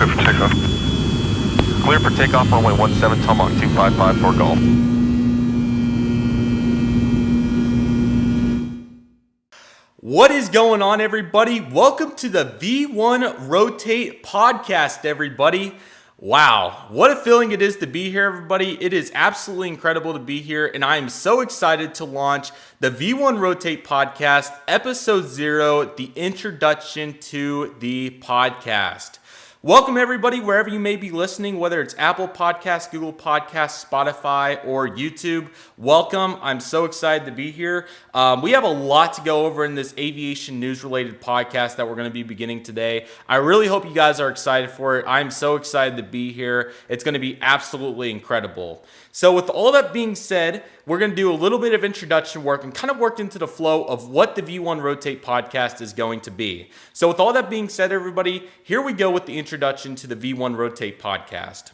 clear for takeoff. Clear for takeoff, runway 17, Tomahawk 255 for golf. What is going on, everybody? Welcome to the V1 Rotate podcast, everybody. Wow, what a feeling it is to be here, everybody. It is absolutely incredible to be here, and I am so excited to launch the V1 Rotate podcast, episode zero, the introduction to the podcast. Welcome, everybody, wherever you may be listening, whether it's Apple Podcasts, Google Podcasts, Spotify, or YouTube. Welcome. I'm so excited to be here. Um, we have a lot to go over in this aviation news related podcast that we're going to be beginning today. I really hope you guys are excited for it. I'm so excited to be here. It's going to be absolutely incredible. So, with all that being said, we're going to do a little bit of introduction work and kind of work into the flow of what the V1 Rotate podcast is going to be. So, with all that being said, everybody, here we go with the introduction to the V1 Rotate podcast.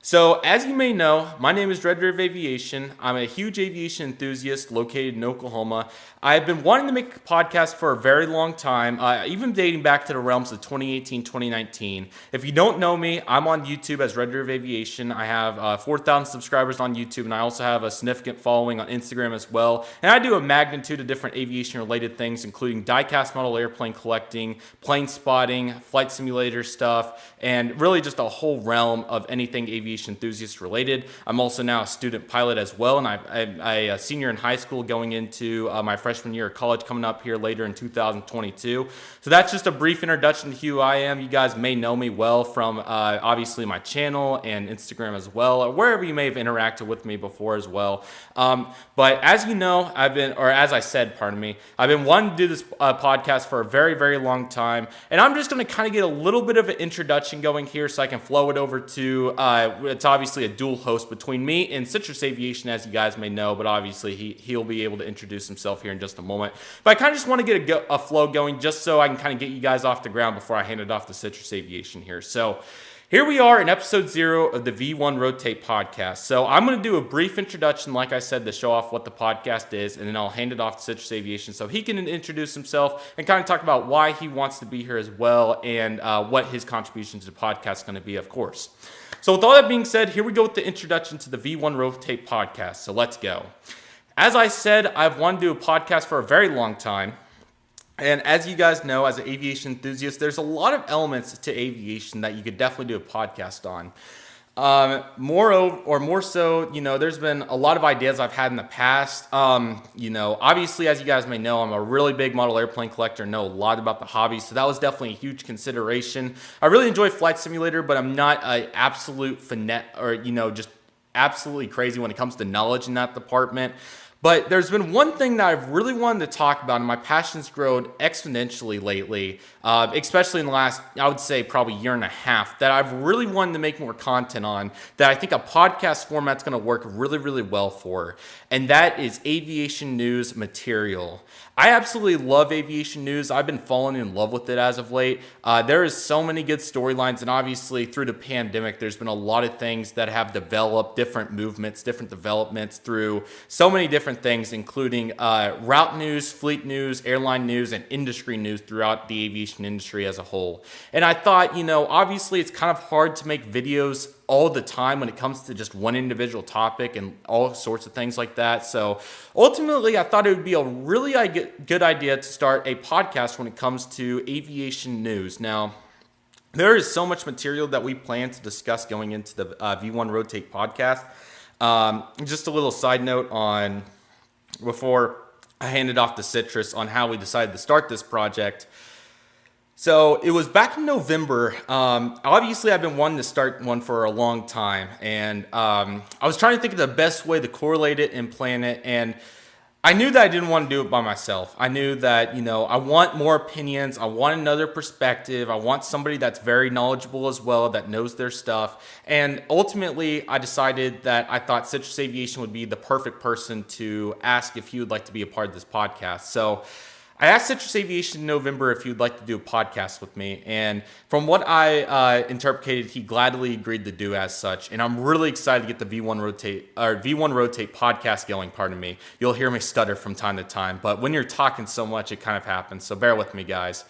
So, as you may know, my name is River Aviation. I'm a huge aviation enthusiast located in Oklahoma. I've been wanting to make a podcast for a very long time, uh, even dating back to the realms of 2018, 2019. If you don't know me, I'm on YouTube as Red Aviation. I have uh, 4,000 subscribers on YouTube, and I also have a significant following on Instagram as well. And I do a magnitude of different aviation related things, including diecast model airplane collecting, plane spotting, flight simulator stuff, and really just a whole realm of anything aviation enthusiast related. I'm also now a student pilot as well, and I, am a senior in high school going into uh, my freshman year of college coming up here later in 2022. So that's just a brief introduction to who I am. You guys may know me well from uh, obviously my channel and Instagram as well, or wherever you may have interacted with me before as well. Um, but as you know, I've been, or as I said, pardon me, I've been wanting to do this uh, podcast for a very, very long time, and I'm just going to kind of get a little bit of an introduction going here so I can flow it over to. Uh, it's obviously a dual host between me and Citrus Aviation, as you guys may know, but obviously he he'll be able to introduce himself here in just a moment. But I kind of just want to get a, go, a flow going just so I can kind of get you guys off the ground before I hand it off to Citrus Aviation here. So here we are in episode zero of the V1 Rotate podcast. So I'm going to do a brief introduction, like I said, to show off what the podcast is, and then I'll hand it off to Citrus Aviation so he can introduce himself and kind of talk about why he wants to be here as well and uh, what his contribution to the podcast is going to be, of course. So with all that being said, here we go with the introduction to the V1 Rotate podcast. So let's go. As I said, I've wanted to do a podcast for a very long time. And as you guys know, as an aviation enthusiast, there's a lot of elements to aviation that you could definitely do a podcast on. Um, more or more so, you know, there's been a lot of ideas I've had in the past. Um, you know, obviously, as you guys may know, I'm a really big model airplane collector, know a lot about the hobby, so that was definitely a huge consideration. I really enjoy Flight Simulator, but I'm not an absolute finesse or you know just absolutely crazy when it comes to knowledge in that department. But there's been one thing that I've really wanted to talk about, and my passion's grown exponentially lately, uh, especially in the last, I would say, probably year and a half, that I've really wanted to make more content on that I think a podcast format's to work really, really well for. And that is aviation news material. I absolutely love aviation news. I've been falling in love with it as of late. Uh, there is so many good storylines, and obviously through the pandemic, there's been a lot of things that have developed, different movements, different developments through so many different things, including uh, route news, fleet news, airline news, and industry news throughout the aviation industry as a whole. And I thought, you know, obviously it's kind of hard to make videos all the time when it comes to just one individual topic and all sorts of things like that. So ultimately, I thought it would be a really good idea to start a podcast when it comes to aviation news. Now, there is so much material that we plan to discuss going into the uh, V1 Rotate podcast. Um, just a little side note on before I handed off to Citrus on how we decided to start this project. So it was back in November. Um, obviously, I've been wanting to start one for a long time, and um, I was trying to think of the best way to correlate it and plan it. And I knew that I didn't want to do it by myself. I knew that you know I want more opinions. I want another perspective. I want somebody that's very knowledgeable as well, that knows their stuff. And ultimately, I decided that I thought Citrus Aviation would be the perfect person to ask if he would like to be a part of this podcast. So. I asked Citrus Aviation in November if you'd like to do a podcast with me, and from what I uh, interpreted, he gladly agreed to do as such. And I'm really excited to get the V1 Rotate or V1 Rotate podcast going. Pardon me. You'll hear me stutter from time to time, but when you're talking so much, it kind of happens. So bear with me, guys.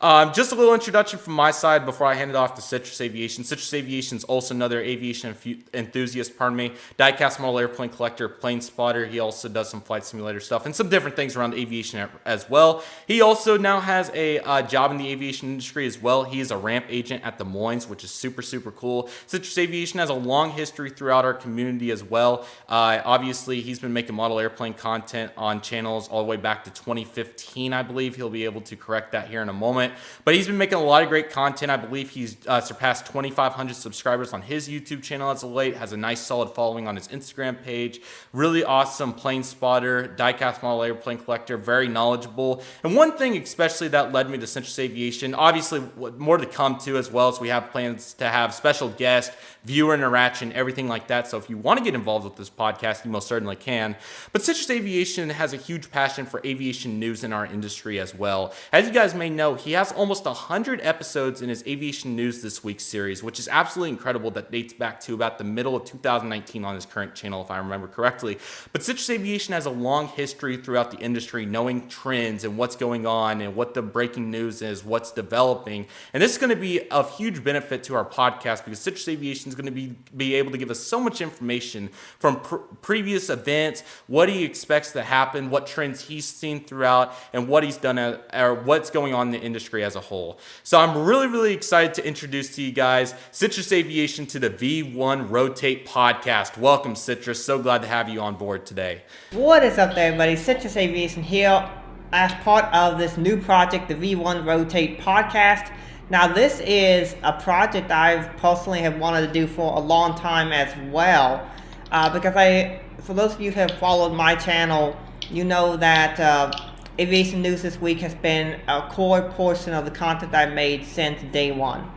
Um, just a little introduction from my side before I hand it off to Citrus Aviation. Citrus Aviation is also another aviation enthusiast, pardon me, diecast model airplane collector, plane spotter. He also does some flight simulator stuff and some different things around aviation as well. He also now has a uh, job in the aviation industry as well. He is a ramp agent at Des Moines, which is super, super cool. Citrus Aviation has a long history throughout our community as well. Uh, obviously, he's been making model airplane content on channels all the way back to 2015, I believe. He'll be able to correct that here in a moment. But he's been making a lot of great content. I believe he's uh, surpassed 2,500 subscribers on his YouTube channel as of late. Has a nice solid following on his Instagram page. Really awesome plane spotter, diecast model airplane collector, very knowledgeable. And one thing especially that led me to Citrus Aviation, obviously more to come to as well as we have plans to have special guests, viewer interaction, everything like that. So if you want to get involved with this podcast, you most certainly can. But Citrus Aviation has a huge passion for aviation news in our industry as well. As you guys may know, he has has almost 100 episodes in his Aviation News This Week series, which is absolutely incredible that dates back to about the middle of 2019 on his current channel, if I remember correctly. But Citrus Aviation has a long history throughout the industry, knowing trends and what's going on and what the breaking news is, what's developing. And this is going to be of huge benefit to our podcast because Citrus Aviation is going to be, be able to give us so much information from pr- previous events, what he expects to happen, what trends he's seen throughout, and what he's done, at, or what's going on in the industry industry as a whole. So I'm really, really excited to introduce to you guys Citrus Aviation to the V1 Rotate podcast. Welcome, Citrus. So glad to have you on board today. What is up there, everybody? Citrus Aviation here as part of this new project, the V1 Rotate podcast. Now, this is a project I've personally have wanted to do for a long time as well, uh, because I, for those of you who have followed my channel, you know that uh, aviation news this week has been a core portion of the content I've made since day one.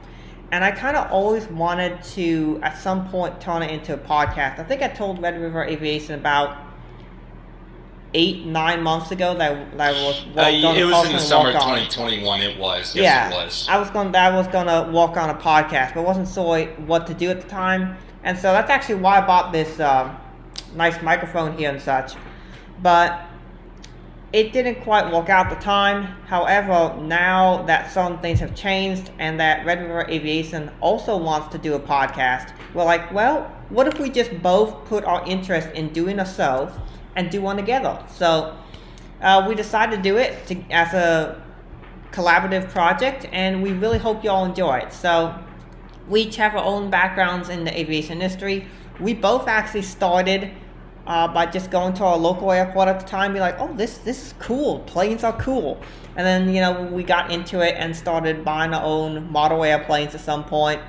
And I kind of always wanted to, at some point, turn it into a podcast. I think I told Red River Aviation about eight, nine months ago that, that I was. Uh, it was in the summer of 2021. It was. Yes, yeah, it was. I was going. I was going to walk on a podcast, but wasn't sure what to do at the time, and so that's actually why I bought this uh, nice microphone here and such. But it didn't quite work out the time. However, now that some things have changed and that Red River Aviation also wants to do a podcast, we're like, well, what if we just both put our interest in doing a show and do one together? So uh, we decided to do it to, as a collaborative project, and we really hope you all enjoy it. So we each have our own backgrounds in the aviation industry. We both actually started uh, by just going to our local airport at the time, be like, oh, this this is cool. Planes are cool. And then you know we got into it and started buying our own model airplanes at some point.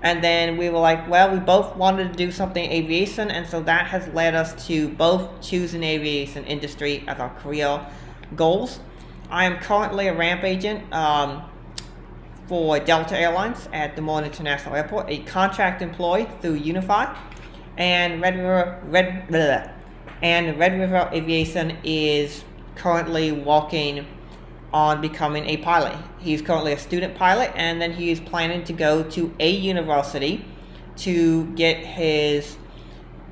And then we were like, well, we both wanted to do something aviation, and so that has led us to both choosing aviation industry as our career goals. I am currently a ramp agent um, for Delta Airlines at Des Moines International Airport, a contract employee through Unifi and Red River Red and Red River Aviation is currently working on becoming a pilot. He's currently a student pilot, and then he is planning to go to a university to get his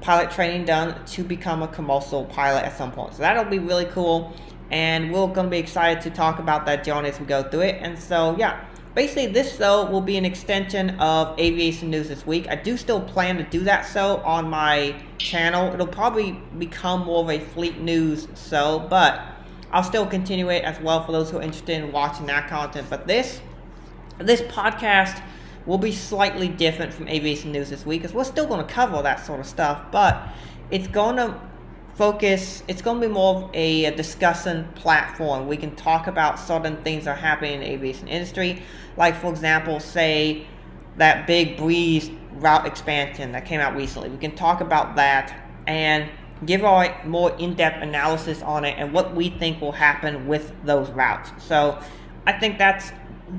pilot training done to become a commercial pilot at some point. So that'll be really cool, and we're gonna be excited to talk about that journey as we go through it. And so yeah Basically, this show will be an extension of Aviation News this week. I do still plan to do that show on my channel. It'll probably become more of a fleet news show, but I'll still continue it as well for those who are interested in watching that content. But this, this podcast will be slightly different from Aviation News this week, because we're still going to cover that sort of stuff, but it's going to focus it's going to be more of a, a discussion platform. We can talk about certain things that are happening in the aviation industry. Like for example say that big breeze route expansion that came out recently. We can talk about that and give our more in-depth analysis on it and what we think will happen with those routes. So i think that's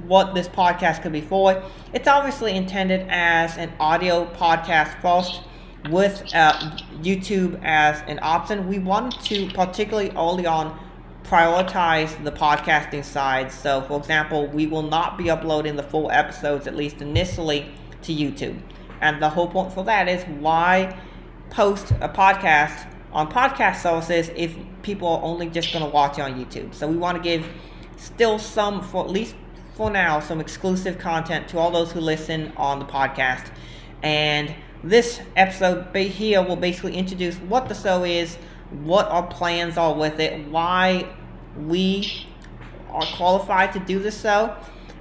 what this podcast could be for. It's obviously intended as an audio podcast first with uh, YouTube as an option, we wanted to particularly early on prioritize the podcasting side. So, for example, we will not be uploading the full episodes, at least initially, to YouTube. And the whole point for that is why post a podcast on podcast services if people are only just going to watch it on YouTube. So, we want to give still some, for at least for now, some exclusive content to all those who listen on the podcast. And this episode be here will basically introduce what the show is, what our plans are with it, why we are qualified to do this show.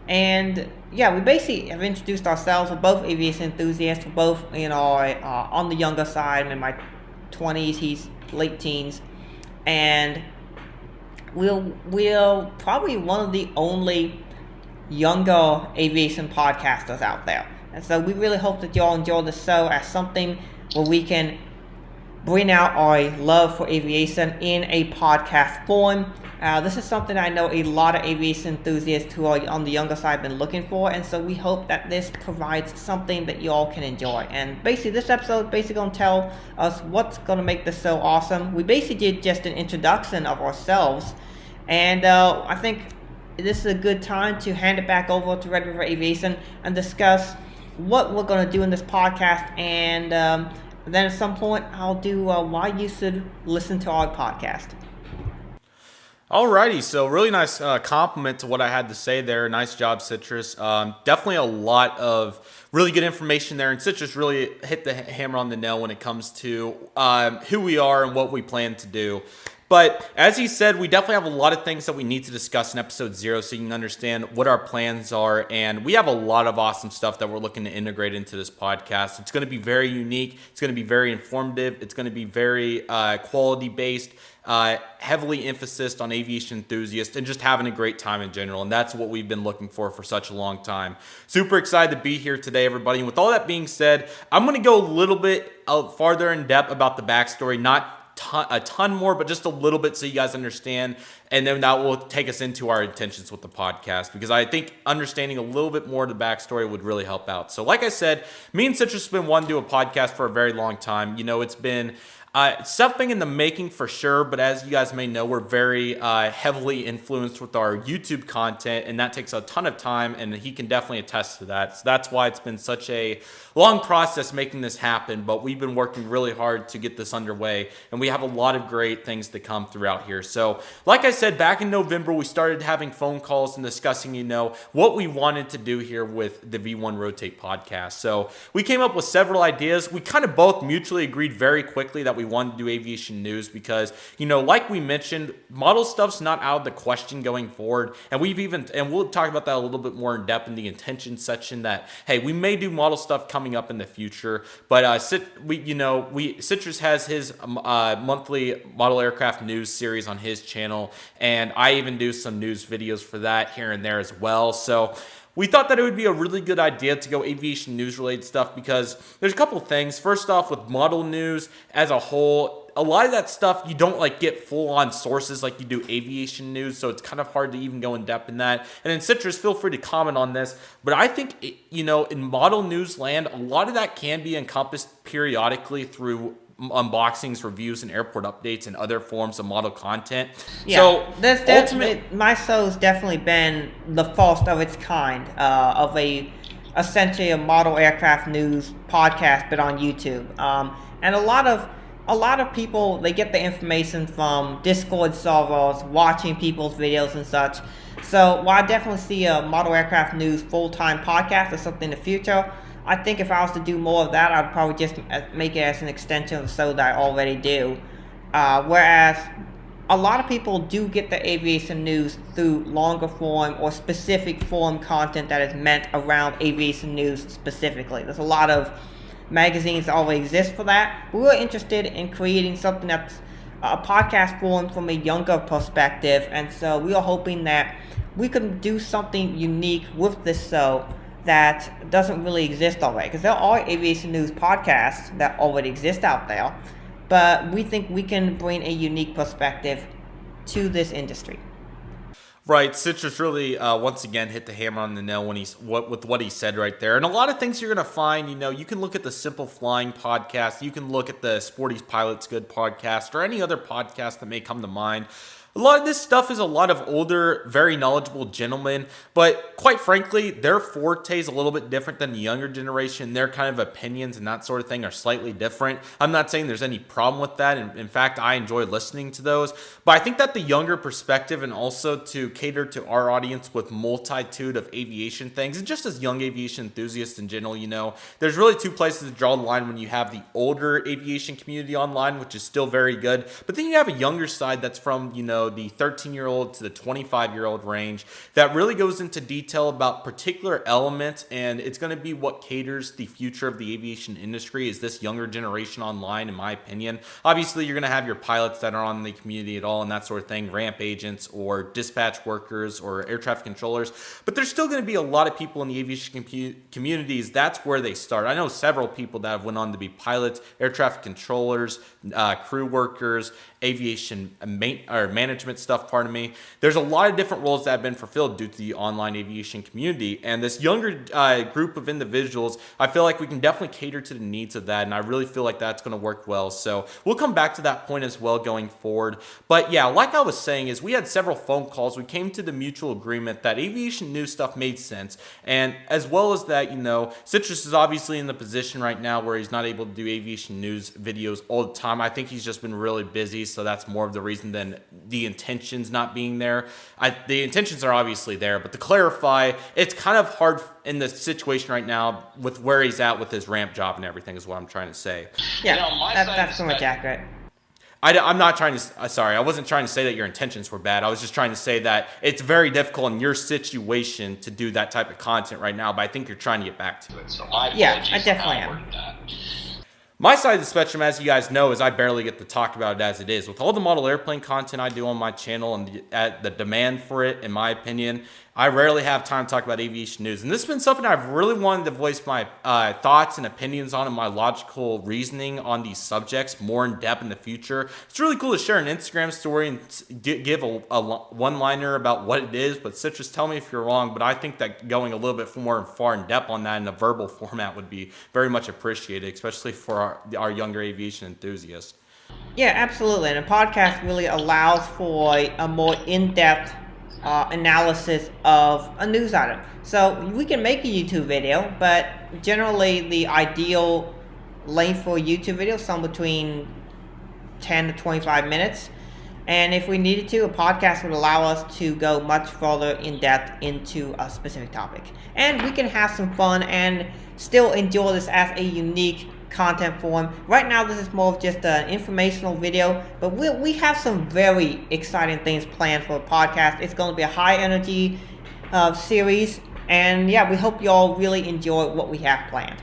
And yeah, we basically have introduced ourselves. We're both aviation enthusiasts. We're both, you know, uh, on the younger side. I'm in my 20s, he's late teens. And we'll, we're probably one of the only younger aviation podcasters out there. And so we really hope that you all enjoy the show as something where we can bring out our love for aviation in a podcast form. Uh, this is something I know a lot of aviation enthusiasts who are on the younger side have been looking for, and so we hope that this provides something that you all can enjoy. And basically, this episode basically gonna tell us what's gonna make this so awesome. We basically did just an introduction of ourselves, and uh, I think this is a good time to hand it back over to Red River Aviation and discuss what we're gonna do in this podcast and. Um, then at some point, I'll do uh, why you should listen to our podcast. Alrighty, so really nice uh, compliment to what I had to say there. Nice job, Citrus. Um, definitely a lot of really good information there, and Citrus really hit the hammer on the nail when it comes to um, who we are and what we plan to do. But as he said, we definitely have a lot of things that we need to discuss in episode zero so you can understand what our plans are. And we have a lot of awesome stuff that we're looking to integrate into this podcast. It's going to be very unique, it's going to be very informative, it's going to be very uh, quality based. Uh, heavily emphasis on aviation enthusiasts and just having a great time in general. And that's what we've been looking for for such a long time. Super excited to be here today, everybody. And with all that being said, I'm going to go a little bit uh, farther in depth about the backstory, not ton, a ton more, but just a little bit so you guys understand. And then that will take us into our intentions with the podcast because I think understanding a little bit more of the backstory would really help out. So, like I said, me and Citrus have been wanting to do a podcast for a very long time. You know, it's been uh, something in the making for sure, but as you guys may know, we're very uh, heavily influenced with our YouTube content, and that takes a ton of time, and he can definitely attest to that. So that's why it's been such a long process making this happen, but we've been working really hard to get this underway, and we have a lot of great things to come throughout here. So, like I said, back in November, we started having phone calls and discussing, you know, what we wanted to do here with the V1 Rotate podcast. So, we came up with several ideas. We kind of both mutually agreed very quickly that we wanted to do aviation news because, you know, like we mentioned, model stuff's not out of the question going forward. And we've even, and we'll talk about that a little bit more in depth in the intention section that, hey, we may do model stuff coming up in the future. But, uh, Cit- we, you know, we, Citrus has his um, uh, monthly model aircraft news series on his channel. And I even do some news videos for that here and there as well. So, we thought that it would be a really good idea to go aviation news related stuff because there's a couple things. First off, with model news as a whole, a lot of that stuff you don't like get full on sources like you do aviation news, so it's kind of hard to even go in depth in that. And then Citrus, feel free to comment on this, but I think you know in model news land, a lot of that can be encompassed periodically through unboxings, reviews, and airport updates and other forms of model content. Yeah, so that's definitely my show's definitely been the first of its kind uh, of a essentially a model aircraft news podcast, but on YouTube. Um, and a lot of a lot of people they get the information from Discord servers, watching people's videos and such. So while I definitely see a model aircraft news full time podcast or something in the future, I think if I was to do more of that, I'd probably just uh, make it as an extension of the show that I already do. Uh, whereas a lot of people do get the aviation news through longer form or specific form content that is meant around aviation news specifically. There's a lot of magazines that already exist for that. We were interested in creating something that's a podcast form from a younger perspective, and so we are hoping that we can do something unique with this show that doesn't really exist already. Because there are aviation news podcasts that already exist out there, but we think we can bring a unique perspective to this industry. Right, Citrus really uh, once again hit the hammer on the nail when he's what with what he said right there, and a lot of things you're gonna find. You know, you can look at the Simple Flying podcast, you can look at the Sporty's Pilots Good podcast, or any other podcast that may come to mind A lot of this stuff is a lot of older, very knowledgeable gentlemen, but quite frankly, their forte is a little bit different than the younger generation. Their kind of opinions and that sort of thing are slightly different. I'm not saying there's any problem with that. In, in fact, I enjoy listening to those, but I think that the younger perspective and also to cater to our audience with multitude of aviation things, and just as young aviation enthusiasts in general, you know, there's really two places to draw the line when you have the older aviation community online, which is still very good, but then you have a younger side that's from, you know, the 13 year old to the 25 year old range. That really goes into detail about particular elements and it's going to be what caters the future of the aviation industry is this younger generation online in my opinion. Obviously you're going to have your pilots that are on the community at all and that sort of thing ramp agents or dispatch workers or air traffic controllers but there's still going to be a lot of people in the aviation com- communities. That's where they start. I know several people that have went on to be pilots air traffic controllers uh, crew workers aviation main, or management stuff, pardon me. There's a lot of different roles that have been fulfilled due to the online aviation community. And this younger uh, group of individuals, I feel like we can definitely cater to the needs of that. And I really feel like that's going to work well. So we'll come back to that point as well going forward. But yeah, like I was saying, is we had several phone calls. We came to the mutual agreement that aviation news stuff made sense. And as well as that, you know, Citrus is obviously in the position right now where he's not able to do aviation news videos all the time. I think he's just been really busy so that's more of the reason than the intentions not being there. I, the intentions are obviously there, but to clarify, it's kind of hard in the situation right now with where he's at with his ramp job and everything, is what I'm trying to say. Yeah, you know, that, that's so much accurate. I, am not trying to. Uh, sorry, I wasn't trying to say that your intentions were bad. I was just trying to say that it's very difficult in your situation to do that type of content right now. But I think you're trying to get back to it. So yeah, I definitely am. My side of the spectrum, as you guys know, is I barely get to talk about it as it is. With all the model airplane content I do on my channel and the, the demand for it, in my opinion, I rarely have time to talk about aviation news. And this has been something I've really wanted to voice my uh, thoughts and opinions on and my logical reasoning on these subjects more in depth in the future. It's really cool to share an Instagram story and give a, a one liner about what it is. But Citrus, tell me if you're wrong. But I think that going a little bit more far in depth on that in a verbal format would be very much appreciated, especially for our, our younger aviation enthusiasts. Yeah, absolutely. And a podcast really allows for a more in depth uh, analysis of a news item. So we can make a YouTube video, but generally the ideal length for a YouTube video is somewhere between 10 to 25 minutes. And if we needed to, a podcast would allow us to go much further in depth into a specific topic. And we can have some fun and still enjoy this as a unique content form. Right now, this is more of just an informational video, but we, we have some very exciting things planned for the podcast. It's going to be a high energy uh, series, and yeah, we hope you all really enjoy what we have planned.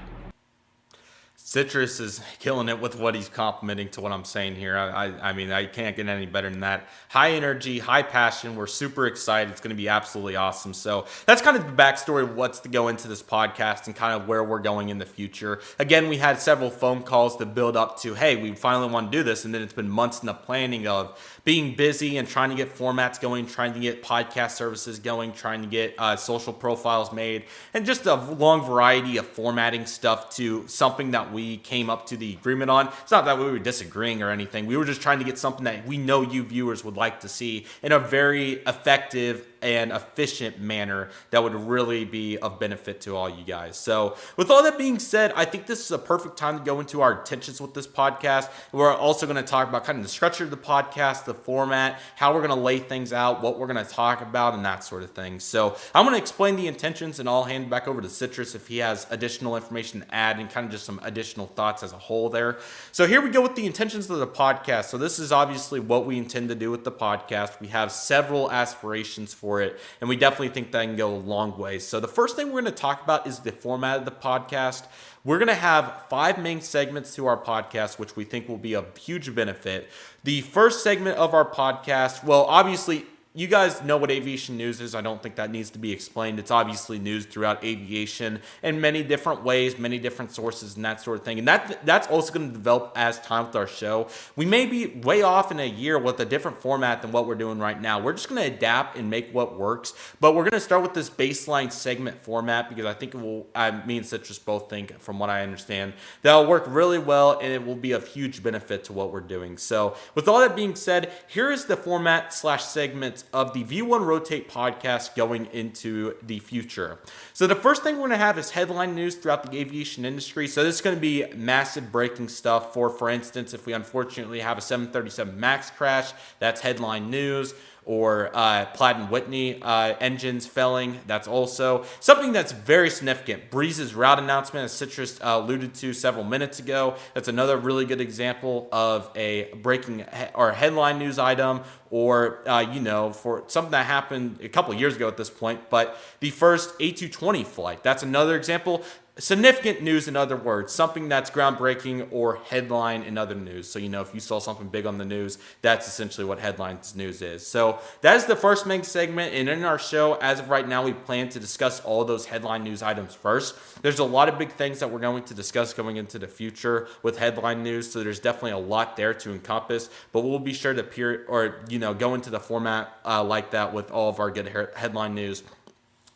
Citrus is killing it with what he's complimenting to what I'm saying here. I, I, I, mean, I can't get any better than that. High energy, high passion. We're super excited. It's going to be absolutely awesome. So that's kind of the backstory of what's to go into this podcast and kind of where we're going in the future. Again, we had several phone calls to build up to, hey, we finally want to do this. And then it's been months in the planning of being busy and trying to get formats going, trying to get podcast services going, trying to get uh, social profiles made, and just a long variety of formatting stuff to something that we came up to the agreement on. It's not that we were disagreeing or anything. We were just trying to get something that we know you viewers would like to see in a very effective and efficient manner that would really be of benefit to all you guys. So, with all that being said, I think this is a perfect time to go into our intentions with this podcast. We're also going to talk about kind of the structure of the podcast, the format, how we're going to lay things out, what we're going to talk about, and that sort of thing. So, I'm going to explain the intentions and I'll hand back over to Citrus if he has additional information to add and kind of just some additional thoughts as a whole there. So, here we go with the intentions of the podcast. So, this is obviously what we intend to do with the podcast. We have several aspirations for for it. And we definitely think that can go a long way. So, the first thing we're going to talk about is the format of the podcast. We're going to have five main segments to our podcast, which we think will be a huge benefit. The first segment of our podcast, well, obviously, you guys know what aviation news is. I don't think that needs to be explained. It's obviously news throughout aviation in many different ways, many different sources, and that sort of thing. And that that's also going to develop as time with our show. We may be way off in a year with a different format than what we're doing right now. We're just going to adapt and make what works. But we're going to start with this baseline segment format because I think it will. I, me and Citrus both think, from what I understand, that'll work really well, and it will be of huge benefit to what we're doing. So, with all that being said, here is the format slash segment of the V1 Rotate podcast going into the future. So, the first thing we're going to have is headline news throughout the aviation industry. So, this is going to be massive breaking stuff. For, for instance, if we unfortunately have a 737 MAX crash, that's headline news or uh, Pratt and Whitney uh, engines failing. That's also something that's very significant. Breeze's route announcement, as Citrus uh, alluded to several minutes ago, that's another really good example of a breaking he- or headline news item, or uh, you know, for something that happened a couple years ago at this point. But the first A220 flight, that's another example significant news in other words something that's groundbreaking or headline in other news. So you know if you saw something big on the news that's essentially what headlines news is. So that is the first main segment and in our show as of right now we plan to discuss all those headline news items first. There's a lot of big things that we're going to discuss going into the future with headline news so there's definitely a lot there to encompass but we'll be sure to appear or you know go into the format uh, like that with all of our good he- headline news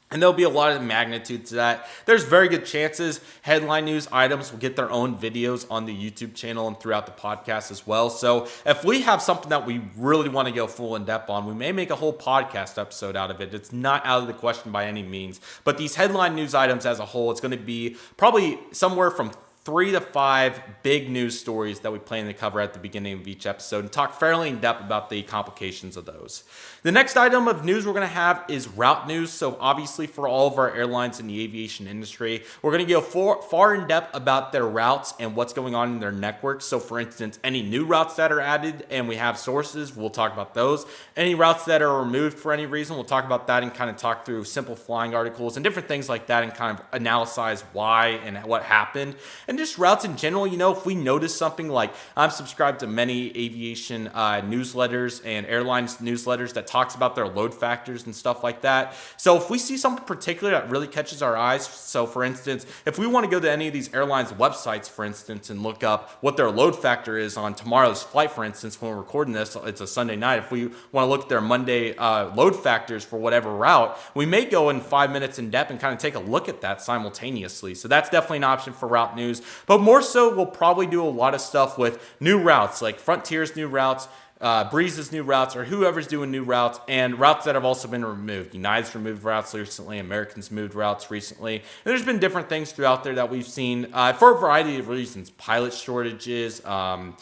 and there'll be a lot of magnitude to that. There's very good chances headline news items will get their own videos on the YouTube channel and throughout the podcast as well. So if we have something that we really want to go full in depth on, we may make a whole podcast episode out of it. It's not out of the question by any means. But these headline news items as a whole, it's going to be probably somewhere from three to five big news stories that we plan to cover at the beginning of each episode and talk fairly in depth about the complications of those. The next item of news we're going to have is route news. So, obviously, for all of our airlines in the aviation industry, we're going to go far, far in depth about their routes and what's going on in their networks. So, for instance, any new routes that are added and we have sources, we'll talk about those. Any routes that are removed for any reason, we'll talk about that and kind of talk through simple flying articles and different things like that and kind of analyze why and what happened. And just routes in general, you know, if we notice something like I'm subscribed to many aviation uh, newsletters and airlines newsletters that talks about their load factors and stuff like that. So if we see something particular that really catches our eyes, so for instance, if we want to go to any of these airlines websites, for instance, and look up what their load factor is on tomorrow's flight, for instance, when we're recording this, it's a Sunday night. If we want to look at their Monday uh, load factors for whatever route, we may go in five minutes in depth and kind of take a look at that simultaneously. So that's definitely an option for route news. But more so, we'll probably do a lot of stuff with new routes, like Frontier's new routes uh, Breeze's new routes or whoever's doing new routes and routes that have also been removed. United's removed routes recently, Americans moved routes recently. And there's been different things throughout there that we've seen uh, for a variety of reasons pilot shortages, um,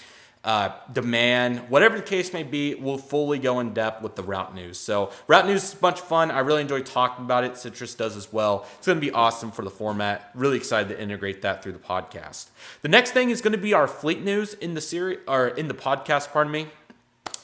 uh, demand, whatever the case may be, we'll fully go in depth with the route news. So, route news is a bunch of fun. I really enjoy talking about it. Citrus does as well. It's going to be awesome for the format. Really excited to integrate that through the podcast. The next thing is going to be our fleet news in the series or in the podcast, pardon me.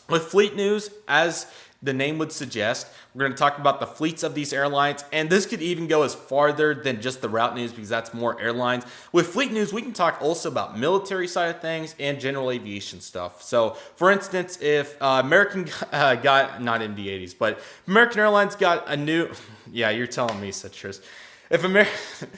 With fleet news, as the name would suggest, we're going to talk about the fleets of these airlines, and this could even go as farther than just the route news because that's more airlines. With fleet news, we can talk also about military side of things and general aviation stuff. So, for instance, if uh, American uh, got not MD-80s, but American Airlines got a new, yeah, you're telling me, Citrus. If American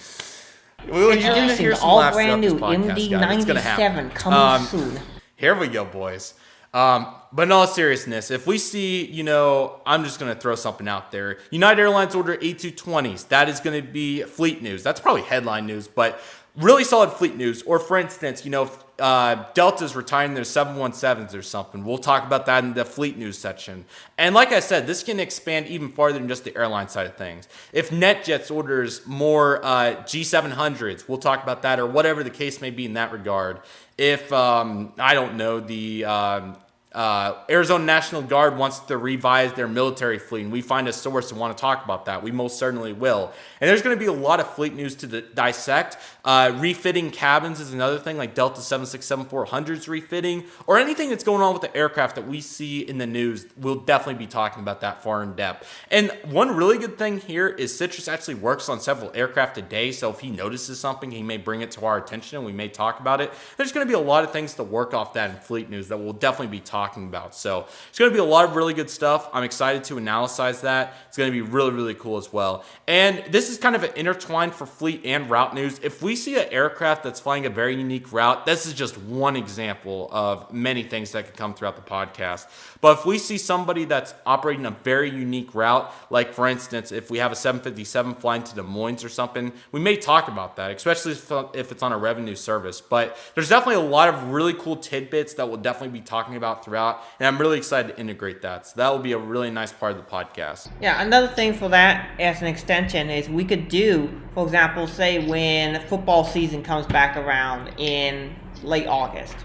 Well, Introducing the all brand new MD-97 coming um, soon. Here we go, boys. Um, but in all seriousness, if we see, you know, I'm just going to throw something out there. United Airlines order A220s. That is going to be fleet news. That's probably headline news, but really solid fleet news. Or for instance, you know, uh, Delta's retiring their 717s or something. We'll talk about that in the fleet news section. And like I said, this can expand even farther than just the airline side of things. If NetJets orders more uh, G700s, we'll talk about that or whatever the case may be in that regard. If, um, I don't know, the um, uh, Arizona National Guard wants to revise their military fleet, and we find a source and want to talk about that. We most certainly will. And there's going to be a lot of fleet news to dissect. Uh, refitting cabins is another thing, like Delta 767 400s refitting, or anything that's going on with the aircraft that we see in the news. We'll definitely be talking about that far in depth. And one really good thing here is Citrus actually works on several aircraft a day, so if he notices something, he may bring it to our attention and we may talk about it. There's going to be a lot of things to work off that in fleet news that we'll definitely be talking talking about. So it's going to be a lot of really good stuff. I'm excited to analyze that. It's going to be really, really cool as well. And this is kind of an intertwined for fleet and route news. If we see an aircraft that's flying a very unique route, this is just one example of many things that could come throughout the podcast. But if we see somebody that's operating a very unique route, like for instance, if we have a 757 flying to Des Moines or something, we may talk about that, especially if it's on a revenue service. But there's definitely a lot of really cool tidbits that we'll definitely be talking about throughout, and I'm really excited to integrate that. So that will be a really nice part of the podcast. Yeah, another thing for that as an extension is we could do, for example, say when football season comes back around in late August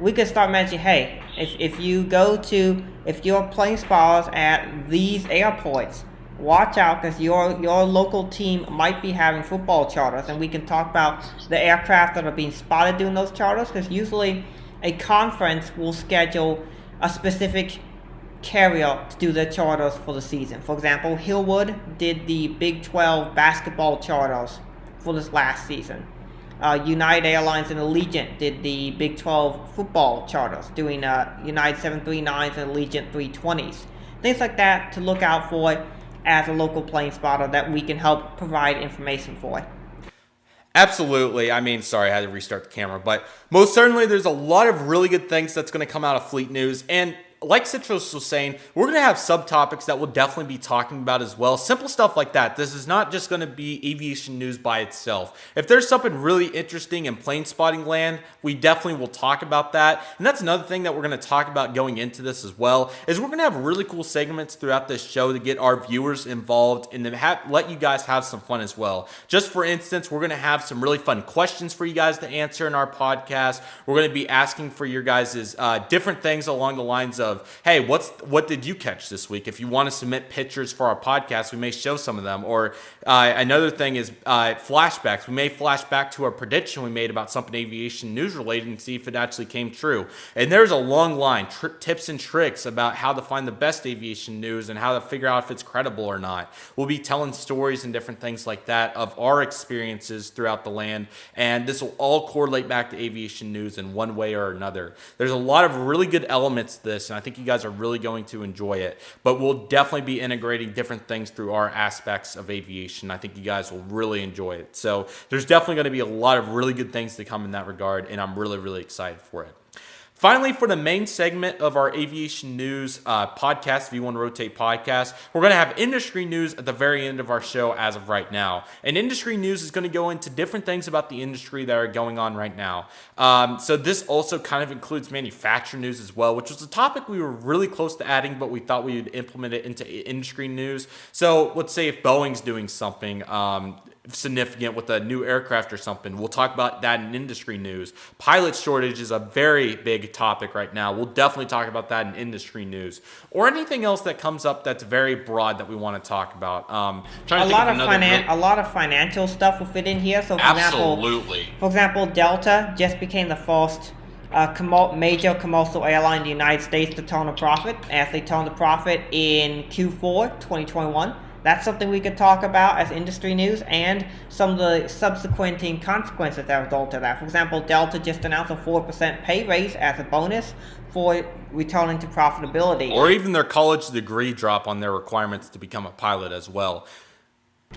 we could start mentioning, hey, if, if you go to, if you're playing spas at these airports, watch out because your your local team might be having football charters, and we can talk about the aircraft that are being spotted doing those charters. Because usually, a conference will schedule a specific carrier to do their charters for the season. For example, Hillwood did the Big 12 basketball charters for this last season. Uh, United Airlines and Allegiant did the Big 12 football charters, doing uh, United 739s and Allegiant 320s. Things like that to look out for as a local plane spotter that we can help provide information for. Absolutely. I mean, sorry, I had to restart the camera, but most certainly there's a lot of really good things that's going to come out of Fleet News. And like Citrus was saying, we're going to have subtopics that we'll definitely be talking about as well. Simple stuff like that. This is not just going to be aviation news by itself. If there's something really interesting in plane spotting land, we definitely will talk about that. And that's another thing that we're going to talk about going into this as well, is we're going to have really cool segments throughout this show to get our viewers involved and to have, let you guys have some fun as well. Just for instance, we're going to have some really fun questions for you guys to answer in our podcast. We're going to be asking for your guys' uh, different things along the lines of of, hey, what's what did you catch this week? If you want to submit pictures for our podcast, we may show some of them. Or uh, another thing is uh, flashbacks. We may flash back to a prediction we made about something aviation news related and see if it actually came true. And there's a long line, tr- tips and tricks about how to find the best aviation news and how to figure out if it's credible or not. We'll be telling stories and different things like that of our experiences throughout the land, and this will all correlate back to aviation news in one way or another. There's a lot of really good elements to this, and I think you guys are really going to enjoy it. But we'll definitely be integrating different things through our aspects of aviation. I think you guys will really enjoy it. So there's definitely going to be a lot of really good things to come in that regard, and I'm really, really excited for it. Finally, for the main segment of our aviation news uh, podcast, V1 Rotate podcast, we're going to have industry news at the very end of our show as of right now. And industry news is going to go into different things about the industry that are going on right now. Um, so, this also kind of includes manufacturer news as well, which was a topic we were really close to adding, but we thought we would implement it into industry news. So, let's say if Boeing's doing something, um, significant with a new aircraft or something. We'll talk about that in industry news. Pilot shortage is a very big topic right now. We'll definitely talk about that in industry news or anything else that comes up that's very broad that we want to talk about. Um, a lot of, of finan- a lot of financial stuff will fit in here. So, for Absolutely. example, for example, Delta just became the first. Uh, major commercial airline in the United States to turn a profit as they turned a profit in Q4 2021 that's something we could talk about as industry news and some of the subsequent consequences that result of that. For example, Delta just announced a 4% pay raise as a bonus for returning to profitability. Or even their college degree drop on their requirements to become a pilot as well.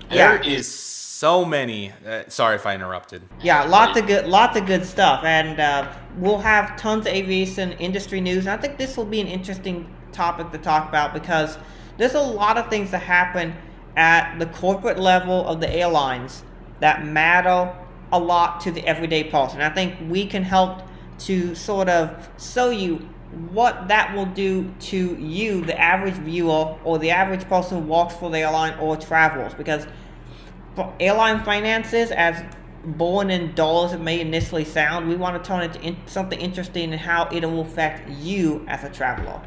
Yeah. There is so many. Uh, sorry if I interrupted. Yeah, lots of good, lots of good stuff, and uh, we'll have tons of aviation industry news. And I think this will be an interesting topic to talk about because there's a lot of things that happen at the corporate level of the airlines that matter a lot to the everyday person. I think we can help to sort of show you what that will do to you, the average viewer, or the average person who walks for the airline or travels. Because airline finances, as born in dollars it may initially sound, we want to turn it into something interesting and how it will affect you as a traveler.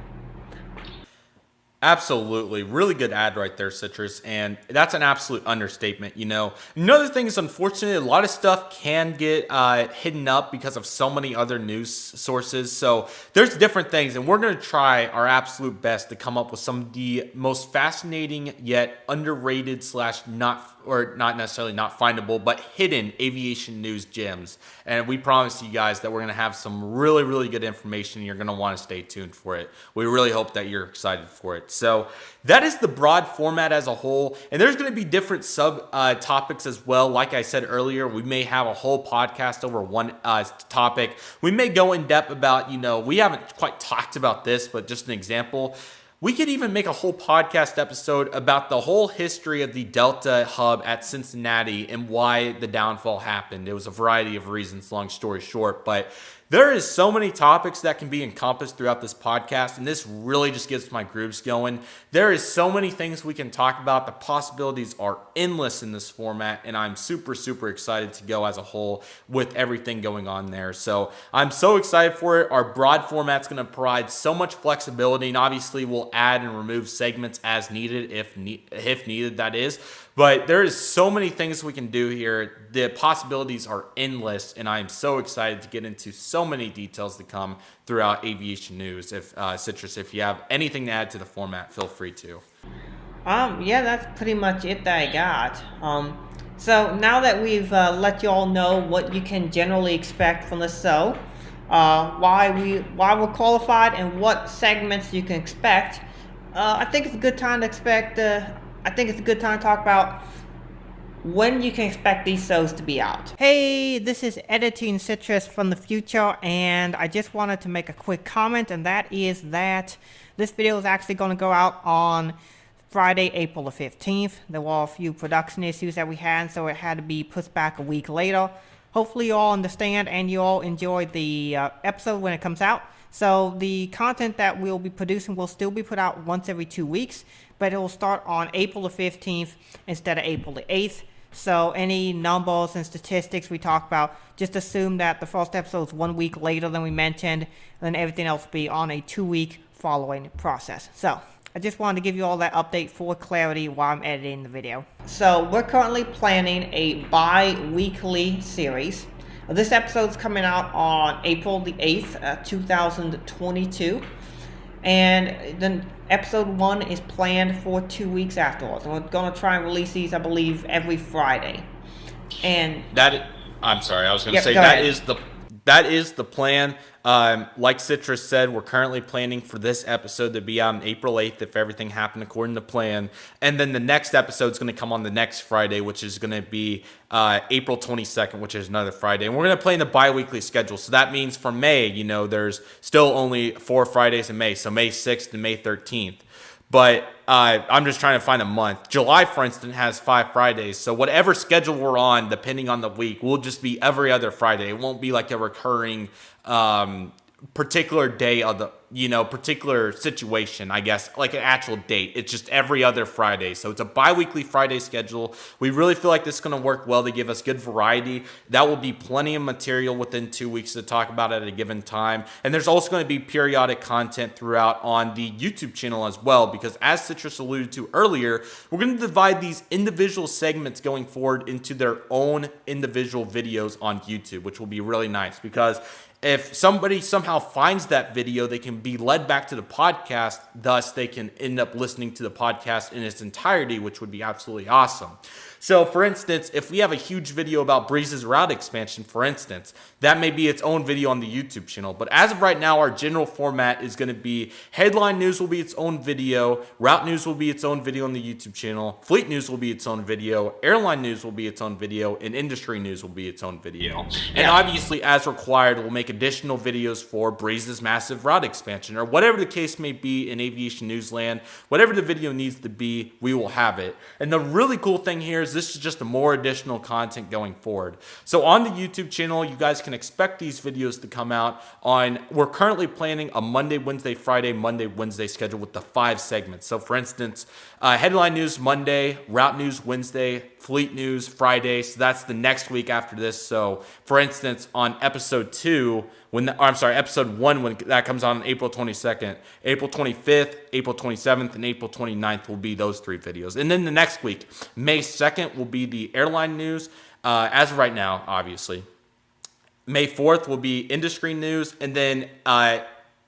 Absolutely. Really good ad right there, Citrus. And that's an absolute understatement. You know, another thing is, unfortunately, a lot of stuff can get uh, hidden up because of so many other news sources. So there's different things, and we're going to try our absolute best to come up with some of the most fascinating yet underrated slash not or not necessarily not findable, but hidden aviation news gems. And we promise you guys that we're going to have some really, really good information. You're going to want to stay tuned for it. We really hope that you're excited for it. So that is the broad format as a whole. And there's going to be different sub uh, topics as well. Like I said earlier, we may have a whole podcast over one uh, topic. We may go in depth about, you know, we haven't quite talked about this, but just an example. We could even make a whole podcast episode about the whole history of the Delta hub at Cincinnati and why the downfall happened. It was a variety of reasons, long story short, but there is so many topics that can be encompassed throughout this podcast, and this really just gets my grooves going. There is so many things we can talk about. The possibilities are endless in this format, and I'm super, super excited to go as a whole with everything going on there. So I'm so excited for it. Our broad format's going to provide so much flexibility, and obviously we'll add and remove segments as needed, if ne- if needed, that is. But there is so many things we can do here. The possibilities are endless, and I am so excited to get into so many details to come throughout aviation news. If uh, Citrus, if you have anything to add to the format, feel free to. Um, yeah, that's pretty much it that I got. Um, so now that we've uh, let you all know what you can generally expect from the show, uh, why we why we're qualified, and what segments you can expect, uh, I think it's a good time to expect. I think it's a good time to talk about when you can expect these shows to be out. Hey, this is Editing Citrus from the future, and I just wanted to make a quick comment, and that is that this video is actually going to go out on Friday, April the 15th. There were a few production issues that we had, so it had to be pushed back a week later. Hopefully, you all understand and you all enjoy the uh, episode when it comes out. So, the content that we'll be producing will still be put out once every two weeks, but it will start on April the 15th instead of April the 8th. So, any numbers and statistics we talk about, just assume that the first episode is one week later than we mentioned, and then everything else will be on a two week following process. So, I just wanted to give you all that update for clarity while I'm editing the video. So, we're currently planning a bi weekly series. This episode's coming out on April the 8th, uh, 2022. And then episode one is planned for two weeks afterwards. And we're gonna try and release these, I believe, every Friday. And That I'm sorry, I was going to Yep, say go that ahead. is the that is the plan. Um, like Citrus said, we're currently planning for this episode to be on April 8th if everything happened according to plan. And then the next episode is going to come on the next Friday, which is going to be uh, April 22nd, which is another Friday. And we're going to play in the bi weekly schedule. So that means for May, you know, there's still only four Fridays in May. So May 6th and May 13th. But uh, I'm just trying to find a month. July, for instance, has five Fridays. So whatever schedule we're on, depending on the week, will just be every other Friday. It won't be like a recurring um, particular day of the you know particular situation i guess like an actual date. It's just every other friday. So it's a bi-weekly friday schedule. We really feel like this is going to work well to give us good variety. That will be plenty of material within two weeks to talk about at a given time. And there's also going to be periodic content throughout on the youtube channel as well because as citrus alluded to earlier we're going to divide these individual segments going forward into their own individual videos on youtube which will be really nice because if somebody somehow finds that video, they can be led back to the podcast. Thus, they can end up listening to the podcast in its entirety, which would be absolutely awesome. So, for instance, if we have a huge video about Breeze's route expansion, for instance, that may be its own video on the YouTube channel. But as of right now, our general format is going to be headline news will be its own video, route news will be its own video on the YouTube channel, fleet news will be its own video, airline news will be its own video, and industry news will be its own video. And obviously, as required, we'll make additional videos for Breeze's massive route expansion or whatever the case may be in aviation newsland. Whatever the video needs to be, we will have it. And the really cool thing here is this is just more additional content going forward. So on the YouTube channel, you guys can expect these videos to come out on, we're currently planning a Monday, Wednesday, Friday, Monday, Wednesday schedule with the five segments. So for instance, uh, headline news Monday, route news Wednesday, fleet news Friday. So that's the next week after this. So for instance, on episode two, when the, I'm sorry, episode one when that comes on April 22nd, April 25th, April 27th, and April 29th will be those three videos. And then the next week, May 2nd, will be the airline news. Uh, as of right now, obviously. May 4th will be industry news, and then uh,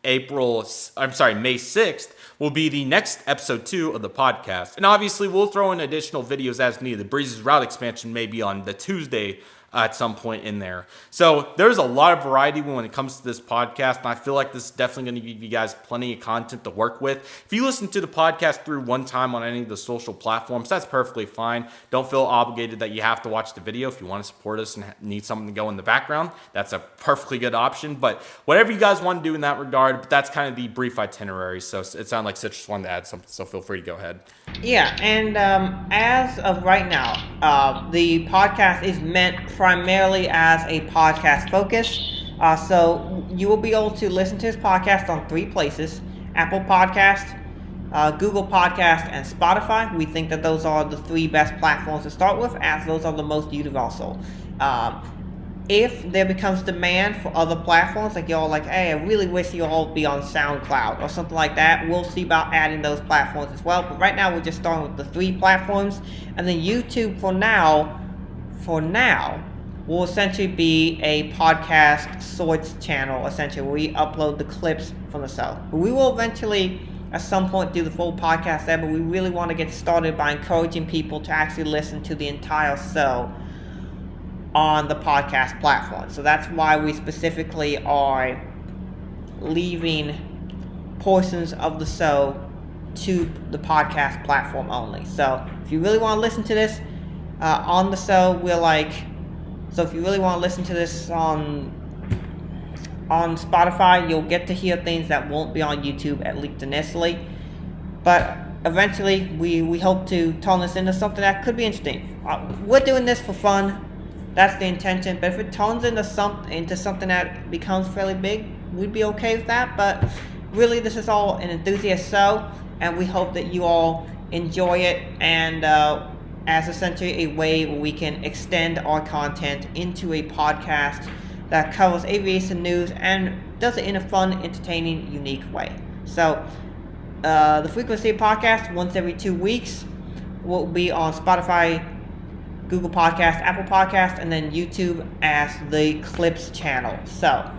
April, I'm sorry, May 6th will be the next episode two of the podcast. And obviously, we'll throw in additional videos as needed. The Breezes route expansion may be on the Tuesday at some point in there. So there's a lot of variety when it comes to this podcast, and I feel like this is definitely going to give you guys plenty of content to work with. If you listen to the podcast through one time on any of the social platforms, that's perfectly fine. Don't feel obligated that you have to watch the video. If you want to support us and need something to go in the background, that's a perfectly good option. But whatever you guys want to do in that regard, but that's kind of the brief itinerary. So it sounded like Citrus wanted to add something, so feel free to go ahead. Yeah, and um, as of right now, uh, the podcast is meant primarily as a podcast focus. Uh, so you will be able to listen to this podcast on three places Apple Podcast, uh, Google Podcast, and Spotify. We think that those are the three best platforms to start with, as those are the most universal. Um, if there becomes demand for other platforms, like y'all like, hey, I really wish you all be on SoundCloud or something like that, we'll see about adding those platforms as well. But right now, we're just starting with the three platforms, and then YouTube for now, for now, will essentially be a podcast sorts channel, essentially, we upload the clips from the show. We will eventually, at some point, do the full podcast there, but we really want to get started by encouraging people to actually listen to the entire show on the podcast platform. So that's why we specifically are leaving portions of the show to the podcast platform only. So if you really want to listen to this uh, on the show, we're like, so if you really want to listen to this on on Spotify, you'll get to hear things that won't be on YouTube at least initially. But eventually, we, we hope to turn this into something that could be interesting. Uh, we're doing this for fun that's the intention. But if it turns into some into something that becomes fairly big, we'd be okay with that. But really, this is all an enthusiast show, and we hope that you all enjoy it and uh, as essentially a way we can extend our content into a podcast that covers aviation news and does it in a fun, entertaining, unique way. So, uh, the frequency podcast once every two weeks will be on Spotify, Google Podcast, Apple Podcast, and then YouTube as the Clips channel. So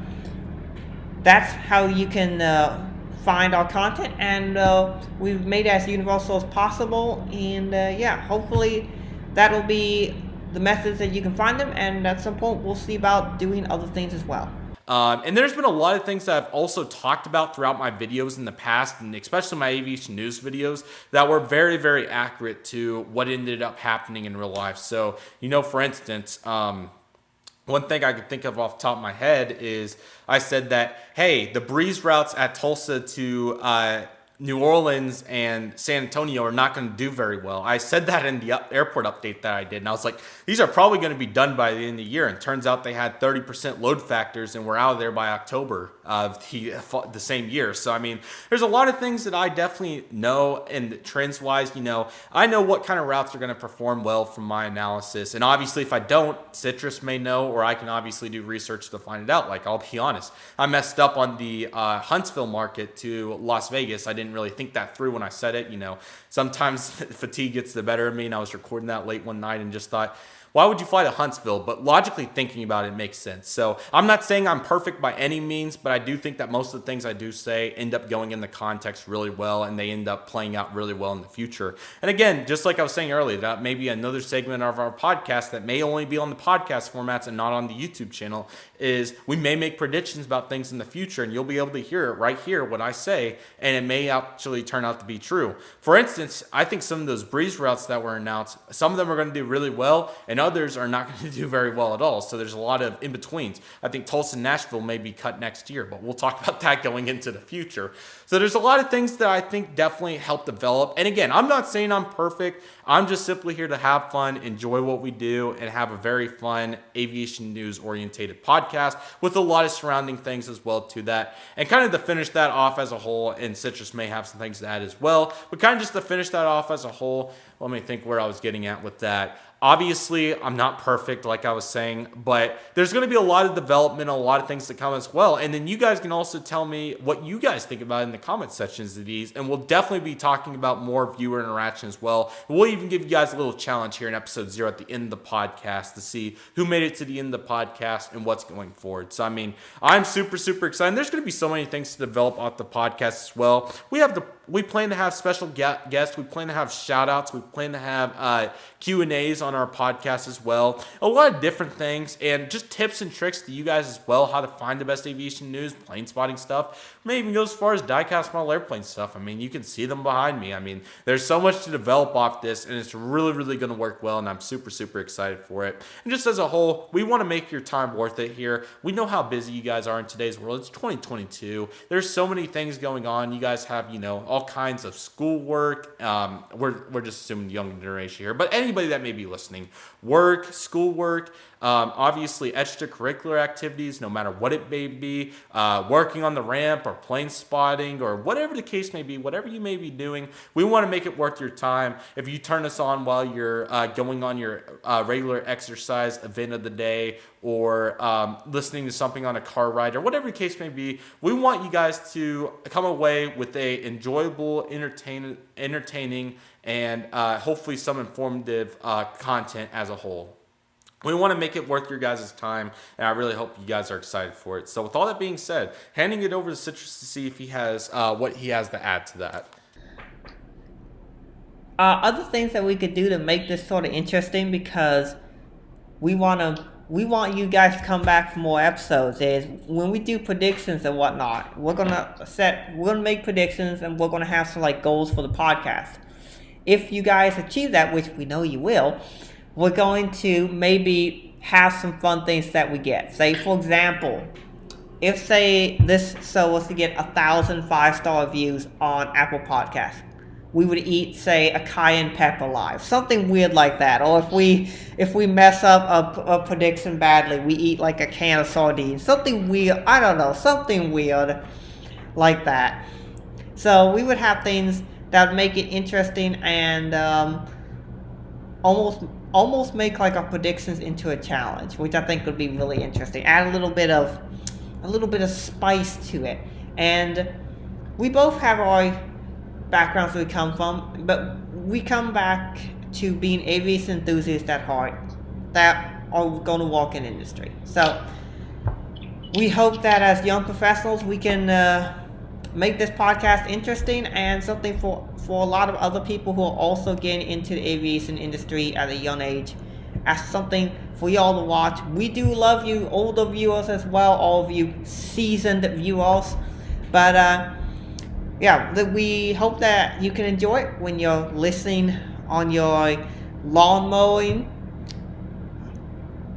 that's how you can uh, find our content, and uh, we've made it as universal as possible. And uh, yeah, hopefully that'll be the methods that you can find them, and at some point we'll see about doing other things as well. Um, and there's been a lot of things that I've also talked about throughout my videos in the past, and especially my aviation news videos, that were very, very accurate to what ended up happening in real life. So, you know, for instance, um, one thing I could think of off the top of my head is I said that, hey, the breeze routes at Tulsa to uh, New Orleans and San Antonio are not going to do very well. I said that in the airport update that I did, and I was like, these are probably going to be done by the end of the year. And turns out they had 30% load factors, and we're out of there by October of the, the same year. So, I mean, there's a lot of things that I definitely know, and trends wise, you know, I know what kind of routes are going to perform well from my analysis. And obviously, if I don't, Citrus may know, or I can obviously do research to find it out. Like, I'll be honest, I messed up on the uh, Huntsville market to Las Vegas. I didn't really think that through when I said it. You know, sometimes fatigue gets the better of me, and I was recording that late one night and just thought, why would you fly to Huntsville? But logically thinking about it makes sense. So I'm not saying I'm perfect by any means, but I do think that most of the things I do say end up going in the context really well and they end up playing out really well in the future. And again, just like I was saying earlier, that may be another segment of our podcast that may only be on the podcast formats and not on the YouTube channel is we may make predictions about things in the future and you'll be able to hear it right here, what I say, and it may actually turn out to be true. For instance, I think some of those breeze routes that were announced, some of them are going to do really well and others are not going to do very well at all. So there's a lot of in betweens. I think Tulsa Nashville may be cut next year, but we'll talk about that going into the future. So there's a lot of things that I think definitely help develop. And again, I'm not saying I'm perfect. I'm just simply here to have fun, enjoy what we do, and have a very fun aviation news orientated podcast with a lot of surrounding things as well to that. And kind of to finish that off as a whole, and Citrus may have some things to add as well, but kind of just to finish that off as a whole, let me think where I was getting at with that. Obviously, I'm not perfect, like I was saying, but there's going to be a lot of development, a lot of things to come as well. And then you guys can also tell me what you guys think about in the comment sections of these. And we'll definitely be talking about more viewer interaction as well. We'll even give you guys a little challenge here in episode zero at the end of the podcast to see who made it to the end of the podcast and what's going forward. So, I mean, I'm super, super excited. There's going to be so many things to develop off the podcast as well. We have the we plan to have special guests. We plan to have shout outs. We plan to have uh, Q and A's on our podcast as well. A lot of different things and just tips and tricks to you guys as well. How to find the best aviation news, plane spotting stuff. May even go as far as diecast model airplane stuff. I mean, you can see them behind me. I mean, there's so much to develop off this, and it's really, really going to work well. And I'm super, super excited for it. And just as a whole, we want to make your time worth it here. We know how busy you guys are in today's world. It's 2022. There's so many things going on. You guys have, you know, all kinds of schoolwork. Um, we're, we're just assuming young generation here, but anybody that may be listening, work, schoolwork, um, obviously, extracurricular activities, no matter what it may be, uh, working on the ramp or plane spotting or whatever the case may be, whatever you may be doing, we want to make it worth your time. If you turn us on while you're uh, going on your uh, regular exercise event of the day or um, listening to something on a car ride or whatever the case may be, we want you guys to come away with a enjoyable, entertain, entertaining, and uh, hopefully some informative uh, content as a whole we want to make it worth your guys' time, and I really hope you guys are excited for it. So, with all that being said, handing it over to Citrus to see if he has uh, what he has to add to that. Uh, other things that we could do to make this sort of interesting because we want to we want you guys to come back for more episodes is when we do predictions and whatnot we're gonna set we're gonna make predictions and we're gonna have some like goals for the podcast if you guys achieve that which we know you will we're going to maybe have some fun things that we get. Say, for example, if say this show was to get a thousand five star views on Apple Podcasts, we would eat say a cayenne pepper live, something weird like that. Or if we if we mess up a, a prediction badly, we eat like a can of sardines, something weird. I don't know, something weird like that. So we would have things that would make it interesting and um, almost almost make like our predictions into a challenge, which I think would be really interesting. Add a little bit of a little bit of spice to it. And we both have our backgrounds we come from, but we come back to being aviation enthusiasts at heart that are going to walk in industry. So we hope that as young professionals we can uh, make this podcast interesting and something for for a lot of other people who are also getting into the aviation industry at a young age as something for y'all to watch. We do love you, older viewers as well, all of you seasoned viewers. But uh, yeah, that we hope that you can enjoy it when you're listening on your lawn mowing,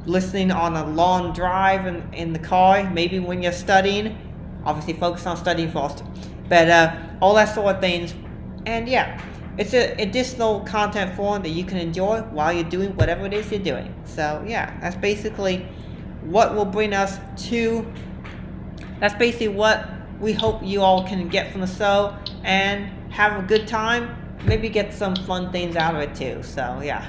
listening on a long drive in, in the car, maybe when you're studying Obviously, focus on studying first. But uh, all that sort of things. And yeah, it's a additional content form that you can enjoy while you're doing whatever it is you're doing. So yeah, that's basically what will bring us to. That's basically what we hope you all can get from the show and have a good time. Maybe get some fun things out of it too. So yeah.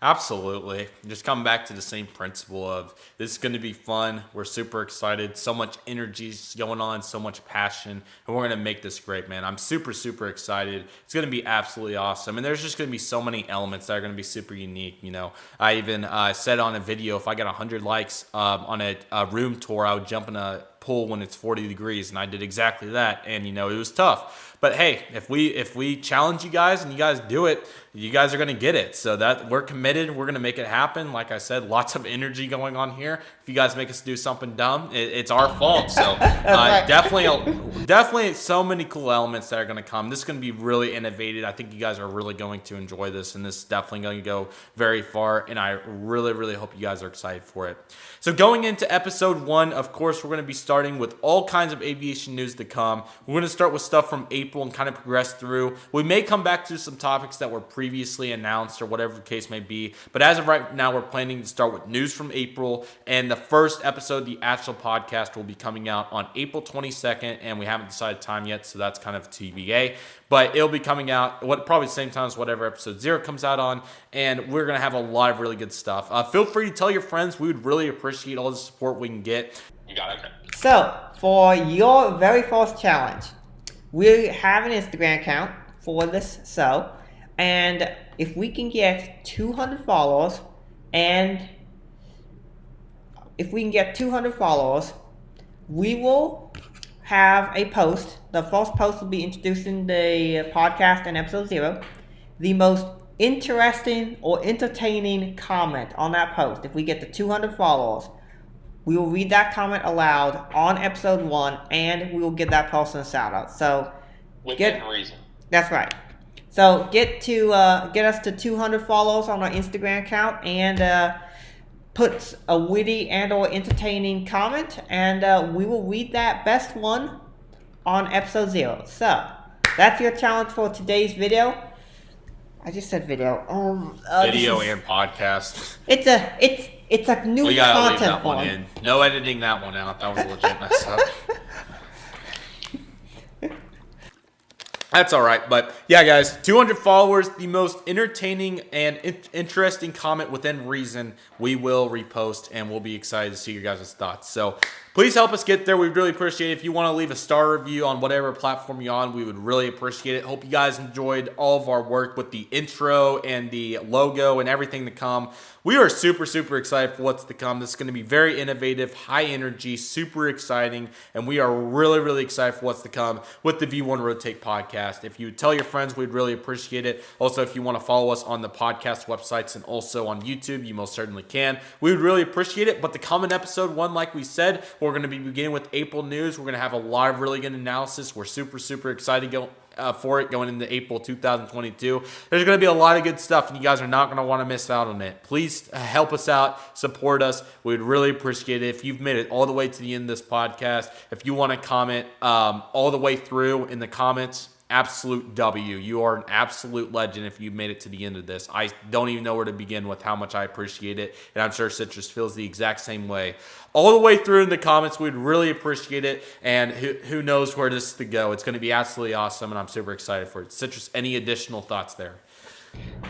Absolutely. Just come back to the same principle of this is going to be fun. We're super excited. So much energy going on, so much passion, and we're going to make this great, man. I'm super, super excited. It's going to be absolutely awesome. And there's just going to be so many elements that are going to be super unique. You know, I even uh, said on a video if I got 100 likes um, on a, a room tour, I would jump in a pool when it's 40 degrees, and I did exactly that. And, you know, it was tough. But hey, if we if we challenge you guys and you guys do it, you guys are gonna get it. So that we're committed. We're gonna make it happen. Like I said, lots of energy going on here. If you guys make us do something dumb, it, it's our fault. So uh, definitely, definitely, so many cool elements that are gonna come. This is gonna be really innovative. I think you guys are really going to enjoy this, and this is definitely going to go very far. And I really, really hope you guys are excited for it. So going into episode one, of course, we're gonna be starting starting with all kinds of aviation news to come. We're going to start with stuff from April and kind of progress through. We may come back to some topics that were previously announced or whatever the case may be. But as of right now, we're planning to start with news from April. And the first episode the actual podcast will be coming out on April 22nd. And we haven't decided time yet, so that's kind of TBA. But it'll be coming out what probably the same time as whatever episode zero comes out on. And we're going to have a lot of really good stuff. Uh, feel free to tell your friends. We would really appreciate all the support we can get. You got it. So, for your very first challenge, we have an Instagram account for this so, and if we can get 200 followers, and if we can get 200 followers, we will have a post. The first post will be introducing the podcast and episode zero. The most interesting or entertaining comment on that post, if we get the 200 followers, we will read that comment aloud on episode one, and we will give that person a shout out. So, Within Get- reason. that's right. So get to uh, get us to 200 followers on our Instagram account, and uh, put a witty and or entertaining comment, and uh, we will read that best one on episode zero. So that's your challenge for today's video. I just said video. Um, uh, Video is- and podcast. It's a it's it's a new We gotta leave content that one in. No editing that one out. That was a legit mess up. That's all right, but yeah, guys, 200 followers, the most entertaining and in- interesting comment within reason, we will repost, and we'll be excited to see your guys' thoughts. So please help us get there. We'd really appreciate it. If you want to leave a star review on whatever platform you're on, we would really appreciate it. Hope you guys enjoyed all of our work with the intro and the logo and everything to come. We are super, super excited for what's to come. This is going to be very innovative, high energy, super exciting, and we are really, really excited for what's to come with the V1 Rotate podcast. If you tell your friends, we'd really appreciate it. Also, if you want to follow us on the podcast websites and also on YouTube, you most certainly can. We would really appreciate it. But the coming episode one, like we said, we're going to be beginning with April news. We're going to have a lot of really good analysis. We're super, super excited to go, uh, for it going into April 2022. There's going to be a lot of good stuff, and you guys are not going to want to miss out on it. Please uh, help us out, support us. We'd really appreciate it if you've made it all the way to the end of this podcast. If you want to comment um, all the way through in the comments, absolute W. You are an absolute legend if you've made it to the end of this. I don't even know where to begin with how much I appreciate it, and I'm sure Citrus feels the exact same way. All the way through in the comments, we'd really appreciate it, and who, who knows where this is to go. It's going to be absolutely awesome, and I'm super excited for it. Citrus, any additional thoughts there?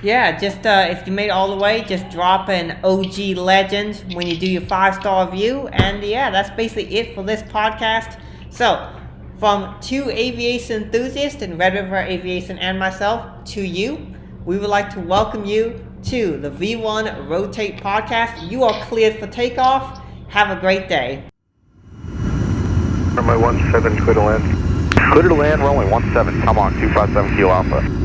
Yeah, just uh, if you made it all the way, just drop an OG legend when you do your five star review. And yeah, that's basically it for this podcast. So, from two aviation enthusiasts in Red River Aviation and myself to you, we would like to welcome you to the V1 Rotate podcast. You are cleared for takeoff. Have a great day. Runway 17, clear to land. Clear to land, runway 17, come on, 257 Kilo Alpha.